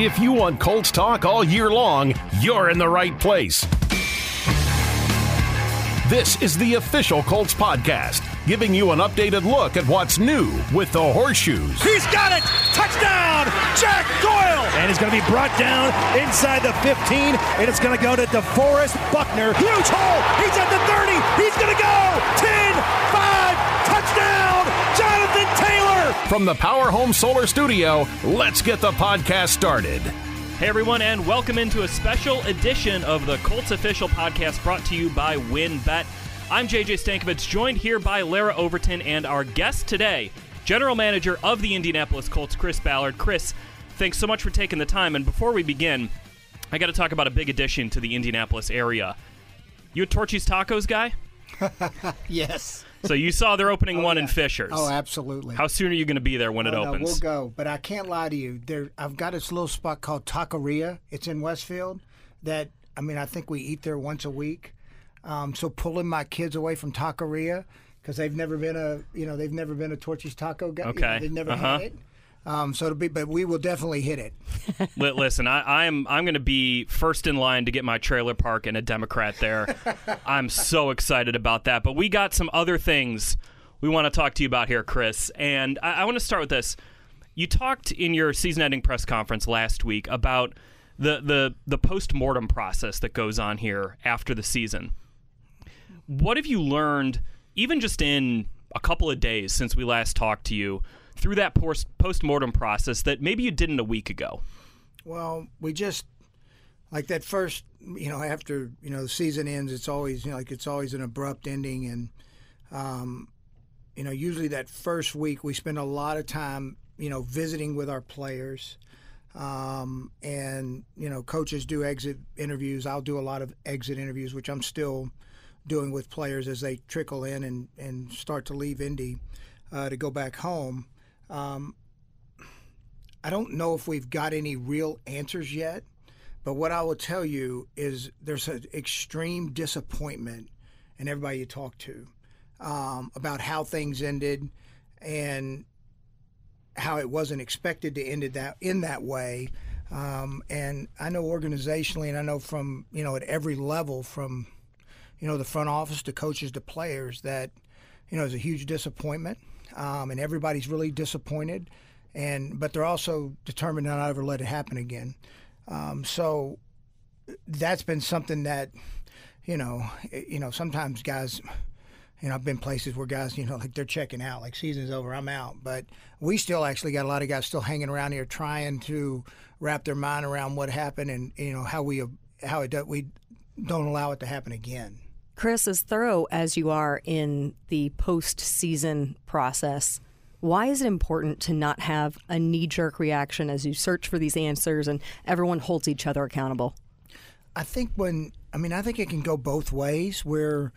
If you want Colts talk all year long, you're in the right place. This is the official Colts podcast, giving you an updated look at what's new with the horseshoes. He's got it! Touchdown! Jack Doyle! And he's going to be brought down inside the 15, and it's going to go to DeForest Buckner. Huge hole! He's at the 30! He's going to go! 10, 5, touchdown! Jonathan From the Power Home Solar Studio, let's get the podcast started. Hey everyone, and welcome into a special edition of the Colts Official Podcast brought to you by WynnBET. I'm JJ Stankevitz, joined here by Larra Overton and our guest today, General Manager of the Indianapolis Colts, Chris Ballard. Chris, thanks so much for taking the time. And before we begin, I got to talk about a big addition to the Indianapolis area. You a Torchy's Tacos guy? yes. So you saw they're opening one in Fishers. Oh, absolutely. How soon are you going to be there when it Oh, no, opens? we'll go, but I can't lie to you. There, I've got this little spot called Taqueria. It's in Westfield. That I mean, I think we eat there once a week. Um, so pulling my kids away from Taqueria because they've never been a, you know, they've never been a Torchy's Taco guy. Okay. They've never Uh-huh. had it. Um, so it'll be, but we will definitely hit it. Listen, I, I'm I'm going to be first in line to get my trailer park and a Democrat there. I'm so excited about that. But we got some other things we want to talk to you about here, Chris. And I, I want to start with this. You talked in your season-ending press conference last week about the the the post-mortem process that goes on here after the season. What have you learned, even just in a couple of days since we last talked to you, through that post post-mortem process that maybe you didn't a week ago? Well, we just like that first, you know, after you know the season ends, it's always you know like it's always an abrupt ending, and um, you know usually that first week we spend a lot of time you know visiting with our players, um, and you know coaches do exit interviews. I'll do a lot of exit interviews, which I'm still doing with players as they trickle in and and start to leave Indy uh, to go back home. Um, I don't know if we've got any real answers yet, but what I will tell you is there's an extreme disappointment in everybody you talk to um, about how things ended and how it wasn't expected to end it that in that way. Um, and I know organizationally, and I know from you know at every level, from you know the front office to coaches to players, that you know it's a huge disappointment, um, and everybody's really disappointed and but they're also determined not to ever let it happen again. Um, so that's been something that you know, eh, you know, sometimes guys. You know, I've been places where guys, you know, like they're checking out, like season's over, I'm out. But we still actually got a lot of guys still hanging around here trying to wrap their mind around what happened and you know how we how it do, we don't allow it to happen again. Chris, as thorough as you are in the postseason process, why is it important to not have a knee jerk reaction as you search for these answers and everyone holds each other accountable? I think when I mean I think it can go both ways where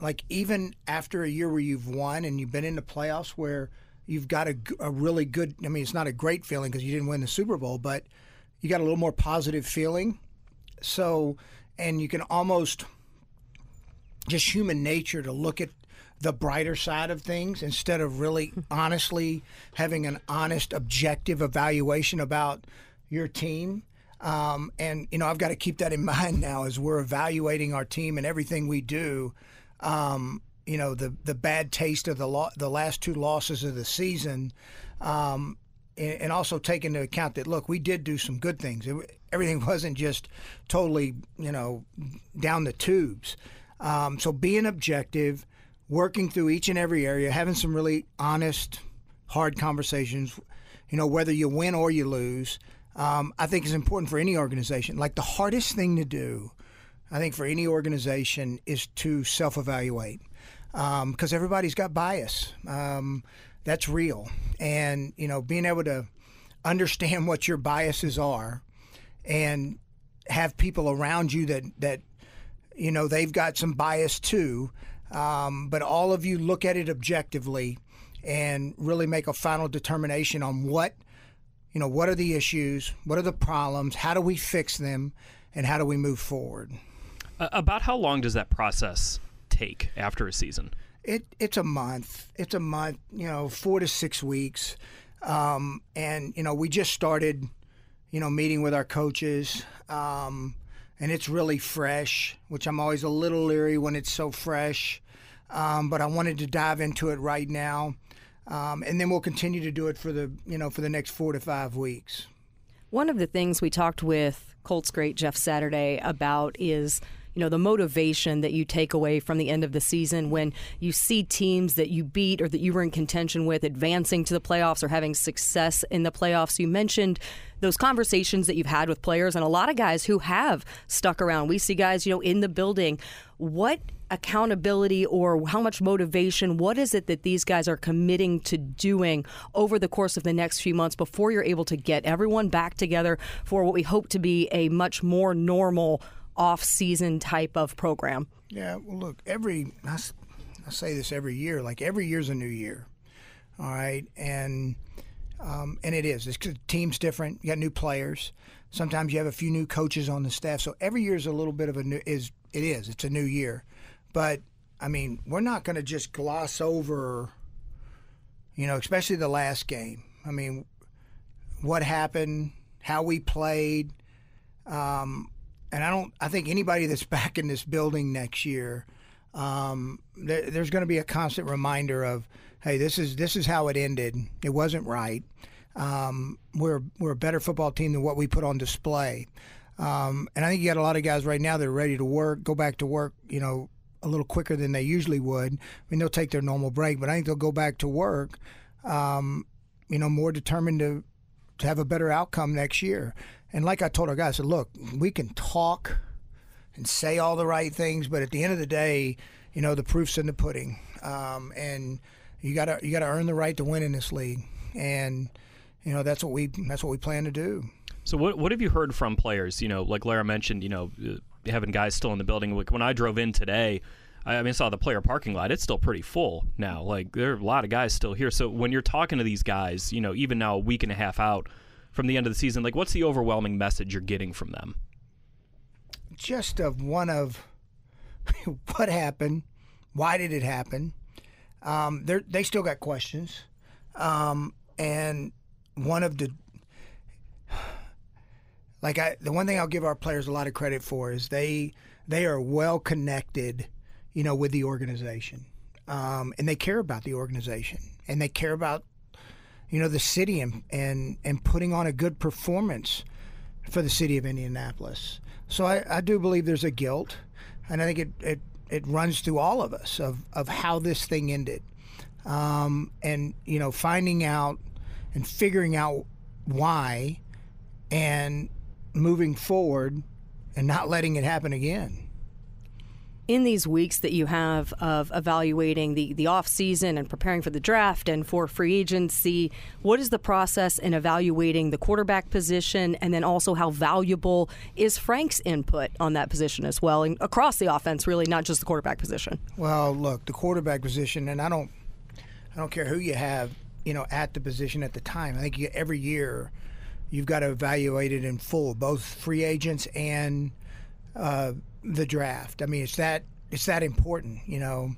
like even after a year where you've won and you've been in the playoffs where you've got a, a really good I mean it's not a great feeling because you didn't win the Super Bowl but you got a little more positive feeling so and you can almost just human nature to look at the brighter side of things instead of really honestly having an honest objective evaluation about your team. Um, and you know i've got to keep that in mind now as we're evaluating our team and everything we do. Um, you know the the bad taste of the lo- the last two losses of the season um, and, and also take into account that look we did do some good things. It, everything wasn't just totally you know down the tubes um, so being objective working through each and every area having some really honest hard conversations you know whether you win or you lose um, i think is important for any organization. Like the hardest thing to do i think for any organization is to self-evaluate because everybody's got bias. Um, that's real. And you know being able to understand what your biases are and have people around you that that you know they've got some bias too um, but all of you look at it objectively and really make a final determination on what you know what are the issues what are the problems how do we fix them and how do we move forward Uh, about how long does that process take after a season? It it's a month. It's a month. You know, four to six weeks. Um, and you know, we just started. you know, meeting with our coaches. Um, and it's really fresh, which I'm always a little leery when it's so fresh. Um, but I wanted to dive into it right now, um, and then we'll continue to do it for the you know for the next four to five weeks. One of the things we talked with Colts great Jeff Saturday about is you know the motivation that you take away from the end of the season when you see teams that you beat or that you were in contention with advancing to the playoffs or having success in the playoffs. You mentioned those conversations that you've had with players and a lot of guys who have stuck around. We see guys, you know, in the building. What accountability or how much motivation, what is it that these guys are committing to doing over the course of the next few months before you're able to get everyone back together for what we hope to be a much more normal off-season type of program? Yeah, well, look, every I, I say this every year, like every year's a new year, all right, and um, and it is. The team's different. You got new players. Sometimes you have a few new coaches on the staff. So every year is a little bit of a new. Is it is? It's a new year, but I mean, we're not going to just gloss over. You know, especially the last game. I mean, what happened, how we played, um, and I don't. I think anybody that's back in this building next year, um, there, there's going to be a constant reminder of, hey, this is this is how it ended. It wasn't right. Um, we're we're a better football team than what we put on display. Um, and I think you got a lot of guys right now that are ready to work, go back to work. You know, a little quicker than they usually would. I mean, they'll take their normal break, but I think they'll go back to work. Um, you know, more determined to to have a better outcome next year. And like I told our guys, I said, look, we can talk and say all the right things, but at the end of the day, you know, the proof's in the pudding. Um, and you gotta you gotta earn the right to win in this league. And you know that's what we that's what we plan to do. So what what have you heard from players? You know, like Larra mentioned, you know, uh, having guys still in the building. Like when I drove in today, I mean, I saw the player parking lot. It's still pretty full now. Like there are a lot of guys still here. So when you're talking to these guys, you know, even now a week and a half out from the end of the season, like what's the overwhelming message you're getting from them? Just of one of what happened, why did it happen? Um, they still got questions, um, and one of the like I the one thing I'll give our players a lot of credit for is they they are well connected, you know, with the organization, um, and they care about the organization, and they care about you know the city and and and putting on a good performance for the city of Indianapolis. So I, I do believe there's a guilt, and I think it, it it runs through all of us of of how this thing ended, um, and you know finding out and figuring out why, and moving forward, and not letting it happen again in these weeks that you have of evaluating the, the off season and preparing for the draft and for free agency, what is the process in evaluating the quarterback position and then also how valuable is Frank's input on that position as well and across the offense, really, not just the quarterback position? Well, look, the quarterback position, and I don't I don't care who you have, you know, at the position at the time. I think you, every year you've got to evaluate it in full, both free agents and uh, the draft. I mean, it's that it's that important, you know.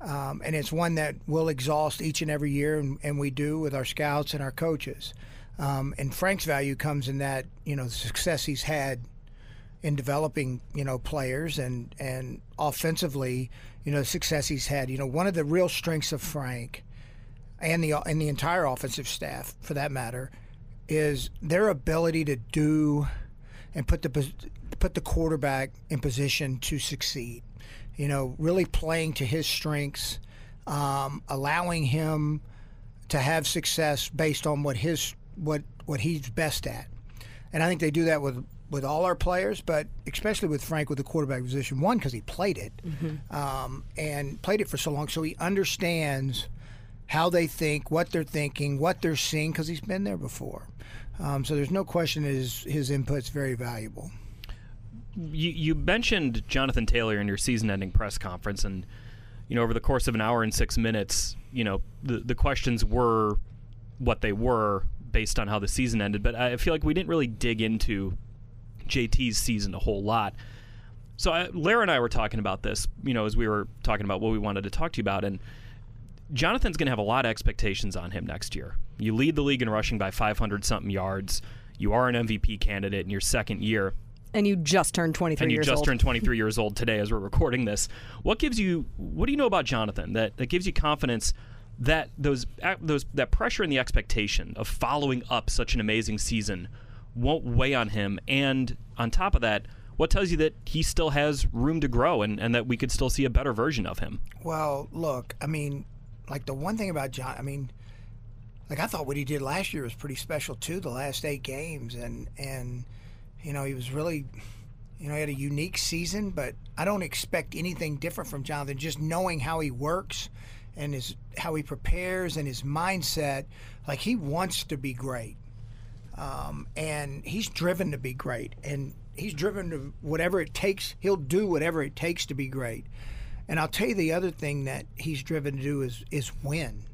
Um, and it's one that we'll exhaust each and every year, and, and we do with our scouts and our coaches. Um, and Frank's value comes in that you know the success he's had in developing you know players and and offensively, you know the success he's had. You know one of the real strengths of Frank and the and the entire offensive staff, for that matter, is their ability to do and put the put the quarterback in position to succeed. You know, really playing to his strengths, um, allowing him to have success based on what his what what he's best at. And I think they do that with with all our players, but especially with Frank with the quarterback position. One, because he played it mm-hmm. um, and played it for so long, so he understands how they think, what they're thinking, what they're seeing, because he's been there before. Um, so there's no question his his input's very valuable you, you mentioned Jonathan Taylor in your season-ending press conference, and you know over the course of an hour and six minutes, you know the the questions were what they were based on how the season ended. But I feel like we didn't really dig into JT's season a whole lot. So I, Larra and I were talking about this, you know, as we were talking about what we wanted to talk to you about, and Jonathan's going to have a lot of expectations on him next year. You lead the league in rushing by 500 something yards You are an MVP candidate in your second year. And you just turned 23 and you years just old. turned 23 years old today as we're recording this. What gives you? What do you know about Jonathan that that gives you confidence that those those that pressure and the expectation of following up such an amazing season won't weigh on him? And on top of that, what tells you that he still has room to grow and, and that we could still see a better version of him? Well, look, I mean, like the one thing about John, I mean, like I thought what he did last year was pretty special too. The last eight games, and and you know he was really, you know, he had a unique season. But I don't expect anything different from Jonathan. Just knowing how he works and his how he prepares and his mindset, like he wants to be great, um, and he's driven to be great, and he's driven to whatever it takes. He'll do whatever it takes to be great. And I'll tell you the other thing that he's driven to do is is win.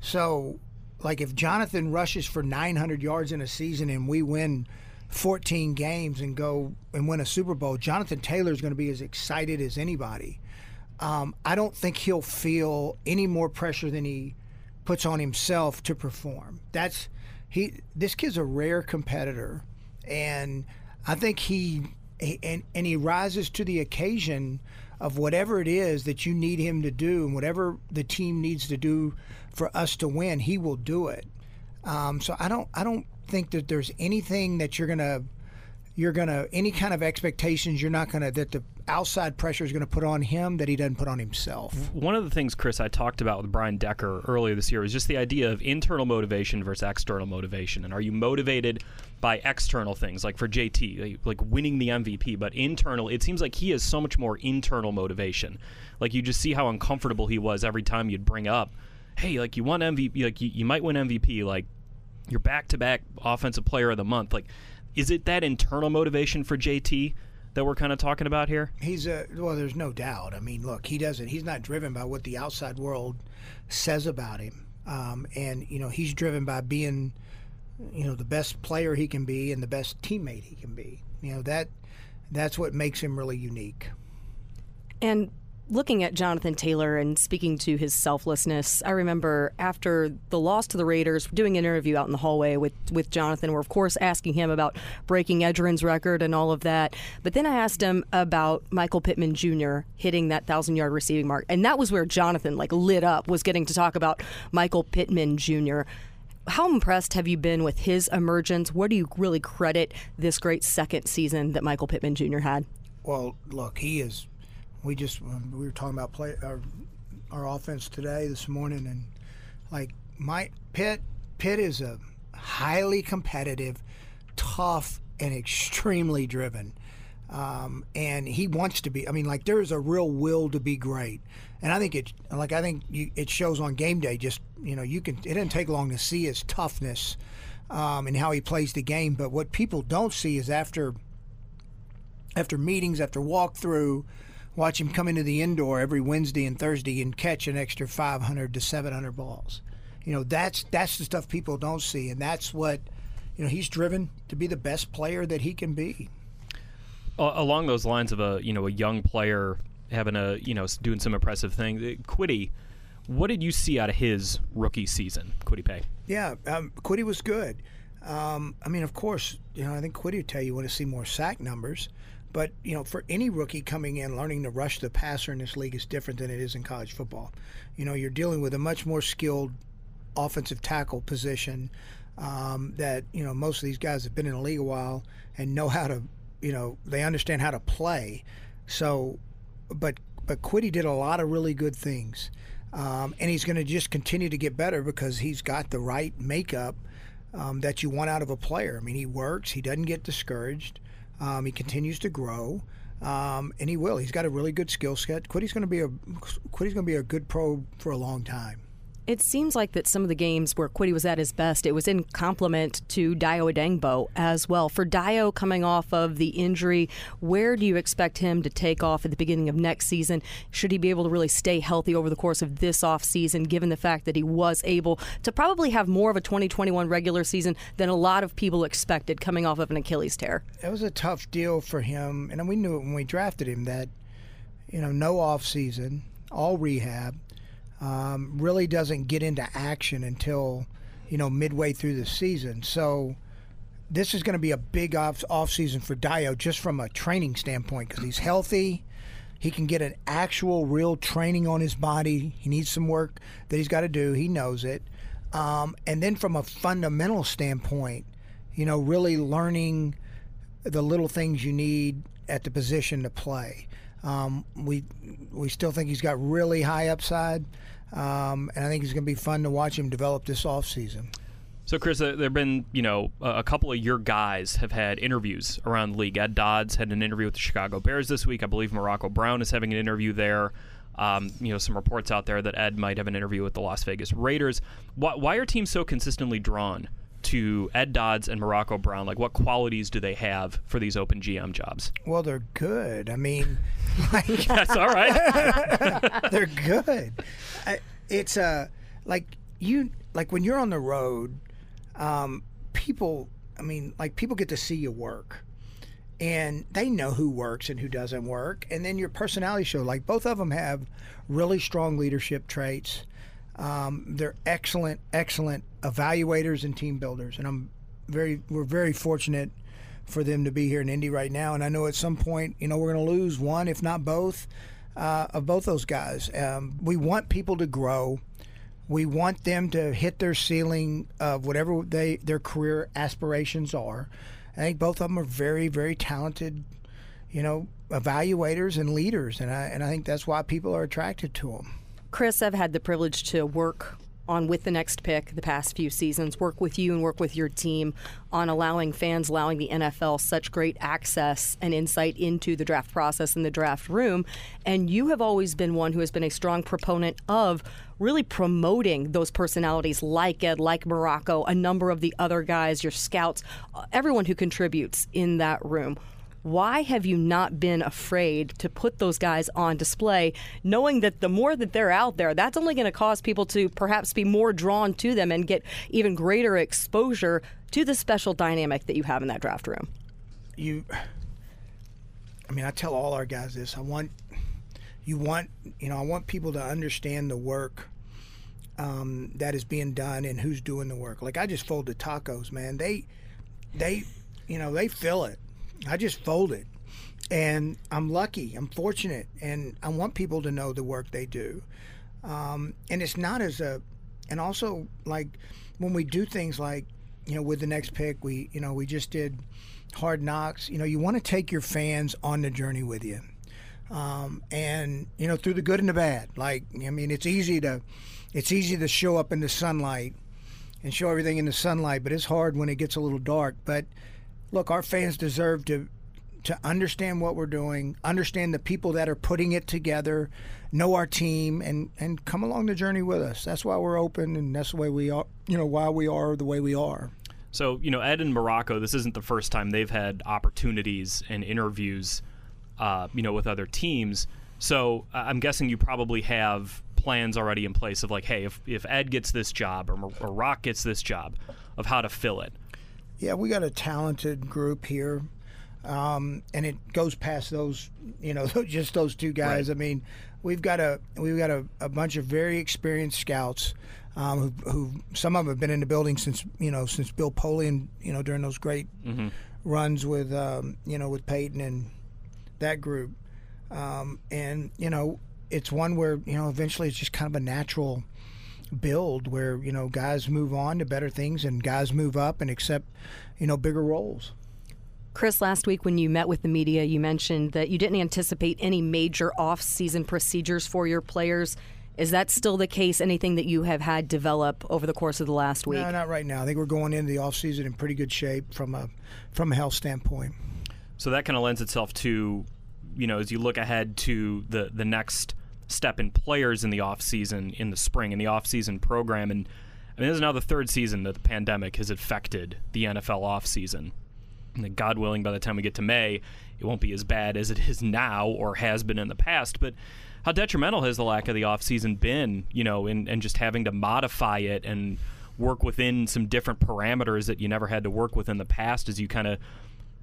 So, like if Jonathan rushes for 900 yards in a season and we win 14 games and go and win a Super Bowl, Jonathan Taylor is going to be as excited as anybody. Um, I don't think he'll feel any more pressure than he puts on himself to perform. That's he. This kid's a rare competitor, and I think he, and and he rises to the occasion of whatever it is that you need him to do and whatever the team needs to do for us to win, he will do it. Um, so I don't I don't think that there's anything that you're gonna you're gonna any kind of expectations you're not gonna that the outside pressure is gonna put on him that he doesn't put on himself. One of the things, Chris, I talked about with Brian Decker earlier this year was just the idea of internal motivation versus external motivation. And are you motivated by external things, like for JT, like, winning the MVP, but internal? It seems like he has so much more internal motivation. Like you just see how uncomfortable he was every time you'd bring up, hey, like you won MVP, like you, you might win MVP, like you're back to back offensive player of the month. Like, is it that internal motivation for JT? that we're kind of talking about here? He's a well. There's no doubt. I mean, look, he doesn't. He's not driven by what the outside world says about him, um, and you know, he's driven by being, you know, the best player he can be and the best teammate he can be. You know that that's what makes him really unique. And looking at Jonathan Taylor and speaking to his selflessness, I remember after the loss to the Raiders, doing an interview out in the hallway with, with Jonathan. We're, of course, asking him about breaking Edgerrin's record and all of that. But then I asked him about Michael Pittman Jr. hitting that 1,000 yard receiving mark. And that was where Jonathan like lit up, was getting to talk about Michael Pittman Jr. How impressed have you been with his emergence? What do you really credit this great second season that Michael Pittman Jr. had? Well, look, he is we just we were talking about play our our offense today this morning, and like my Pitt Pitt is a highly competitive, tough, and extremely driven. Um, and he wants to be. I mean, like there is a real will to be great, and I think it. Like I think you, it shows on game day. Just you know, you can. It didn't take long to see his toughness um, and how he plays the game. But what people don't see is after after meetings, after walkthrough, watch him come into the indoor every Wednesday and Thursday and catch an extra 500 to 700 balls. You know, that's that's the stuff people don't see, and that's what you know he's driven to be the best player that he can be. along those lines of a you know a young player having a you know doing some impressive things, Kwity. What did you see out of his rookie season, Kwity Paye? Yeah, um, Kwity was good. Um, I mean, of course, you know I think Kwity would tell you want to see more sack numbers. But you know, for any rookie coming in, learning to rush the passer in this league is different than it is in college football. You know, you're dealing with a much more skilled offensive tackle position um, that you know most of these guys have been in the league a while and know how to, you know, they understand how to play. So, but but Kwity did a lot of really good things, um, and he's going to just continue to get better because he's got the right makeup um, that you want out of a player. I mean, he works, he doesn't get discouraged. Um, he continues to grow, um, and he will. He's got a really good skill set. Kwity's going to be a Kwity's going to be a good pro for a long time. It seems like that some of the games where Kwity was at his best, it was in complement to Dayo Odeyingbo as well. For Dayo coming off of the injury, where do you expect him to take off at the beginning of next season? Should he be able to really stay healthy over the course of this offseason, given the fact that he was able to probably have more of a 2021 regular season than a lot of people expected coming off of an Achilles tear? It was a tough deal for him, and we knew it when we drafted him that, you know, no off season, all rehab um, really doesn't get into action until you know midway through the season. So this is going to be a big off off season for Dayo just from a training standpoint because he's healthy. He can get an actual, real training on his body. He needs some work that he's got to do. He knows it. Um, and then from a fundamental standpoint, you know, really learning the little things you need at the position to play. Um, we we still think he's got really high upside, um, and I think it's going to be fun to watch him develop this offseason. So, Chris, uh, there have been, you know, a couple of your guys have had interviews around the league. Ed Dodds had an interview with the Chicago Bears this week. I believe Morocco Brown is having an interview there. Um, you know, some reports out there that Ed might have an interview with the Las Vegas Raiders. Why, why are teams so consistently drawn to Ed Dodds and Morocco Brown? Like, what qualities do they have for these open GM jobs? Well, they're good. I mean, like, That's all right. they're good. It's uh, like you like when you're on the road, um, people. I mean, like people get to see you work, and they know who works and who doesn't work. And then your personality show. Like both of them have really strong leadership traits. Um, they're excellent, excellent evaluators and team builders, and I'm very. We're very fortunate for them to be here in Indy right now. And I know at some point, you know, we're going to lose one, if not both, uh, of both those guys. Um, we want people to grow. We want them to hit their ceiling of whatever they their career aspirations are. I think both of them are very, very talented, you know, evaluators and leaders, and I and I think that's why people are attracted to them. Chris, I've had the privilege to work on with the next pick the past few seasons, work with you and work with your team on allowing fans, allowing the NFL such great access and insight into the draft process and the draft room. And you have always been one who has been a strong proponent of really promoting those personalities like Ed, like Morocco, a number of the other guys, your scouts, uh, everyone who contributes in that room. Why have you not been afraid to put those guys on display, knowing that the more that they're out there, that's only going to cause people to perhaps be more drawn to them and get even greater exposure to the special dynamic that you have in that draft room? You, I mean, I tell all our guys this. I want, you want, you know, I want people to understand the work um, that is being done and who's doing the work. Like I just folded tacos, man. They, they, you know, they fill it. I just fold it. And I'm lucky, I'm fortunate, and I want people to know the work they do. Um, and it's not as a, and also like when we do things like, you know, with the next pick, we, you know, we just did Hard Knocks. You know, you want to take your fans on the journey with you. Um, and you know through the good and the bad like i mean it's easy to it's easy to show up in the sunlight and show everything in the sunlight but it's hard when it gets a little dark but look, our fans deserve to to understand what we're doing, understand the people that are putting it together, know our team, and and come along the journey with us. That's why we're open, and that's the way we are. You know, why we are the way we are. So, you know, Ed and Morocco, this isn't the first time they've had opportunities and interviews, uh, you know, with other teams. So I'm guessing you probably have plans already in place of like, hey, if, if Ed gets this job or, or Rock gets this job, of how to fill it. Yeah, we got a talented group here. Um, and it goes past those, you know, just those two guys. Right. I mean, we've got a we've got a, a bunch of very experienced scouts um, who, who some of them have been in the building since you know since Bill Polian, you know, during those great runs with um, you know with Peyton and that group. Um, and you know, it's one where you know eventually it's just kind of a natural build where you know guys move on to better things and guys move up and accept you know bigger roles. Chris, last week when you met with the media, you mentioned that you didn't anticipate any major off-season procedures for your players. Is that still the case? Anything that you have had develop over the course of the last week? No, not right now. I think we're going into the off season in pretty good shape from a from a health standpoint. So that kind of lends itself to, you know, as you look ahead to the the next step in players in the off season in the spring in the off season program, and I mean this is now the third season that the pandemic has affected the NFL off season. And God willing, by the time we get to May, it won't be as bad as it is now or has been in the past. But how detrimental has the lack of the off season been? You know, and and just having to modify it and work within some different parameters that you never had to work with in the past as you kind of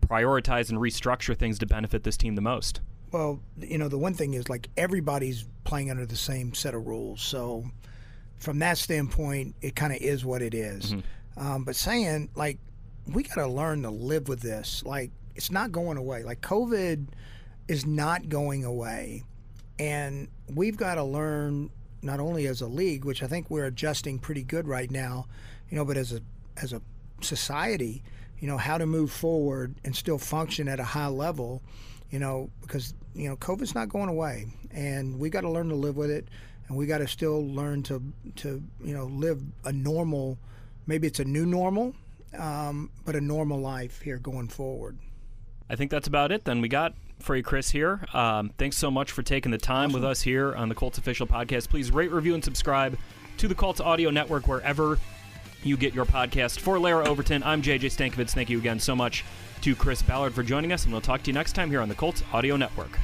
prioritize and restructure things to benefit this team the most. Well, you know, the one thing is like everybody's playing under the same set of rules. So, from that standpoint, it kind of is what it is. Um, but saying like we got to learn to live with this. Like it's not going away. Like COVID is not going away, and we've got to learn not only as a league, which I think we're adjusting pretty good right now, you know, but as a as a society, you know, how to move forward and still function at a high level, you know, because you know COVID's not going away, and we got to learn to live with it, and we got to still learn to to you know live a normal, maybe it's a new normal, um, but a normal life here going forward. I think that's about it. Then we got for you, Chris, here. Um, thanks so much for taking the time awesome. with us here on the Colts Official Podcast. Please rate, review, and subscribe to the Colts Audio Network wherever you get your podcast. For Larra Overton, I'm JJ Stankevitz. Thank you again so much to Chris Ballard for joining us, and we'll talk to you next time here on the Colts Audio Network.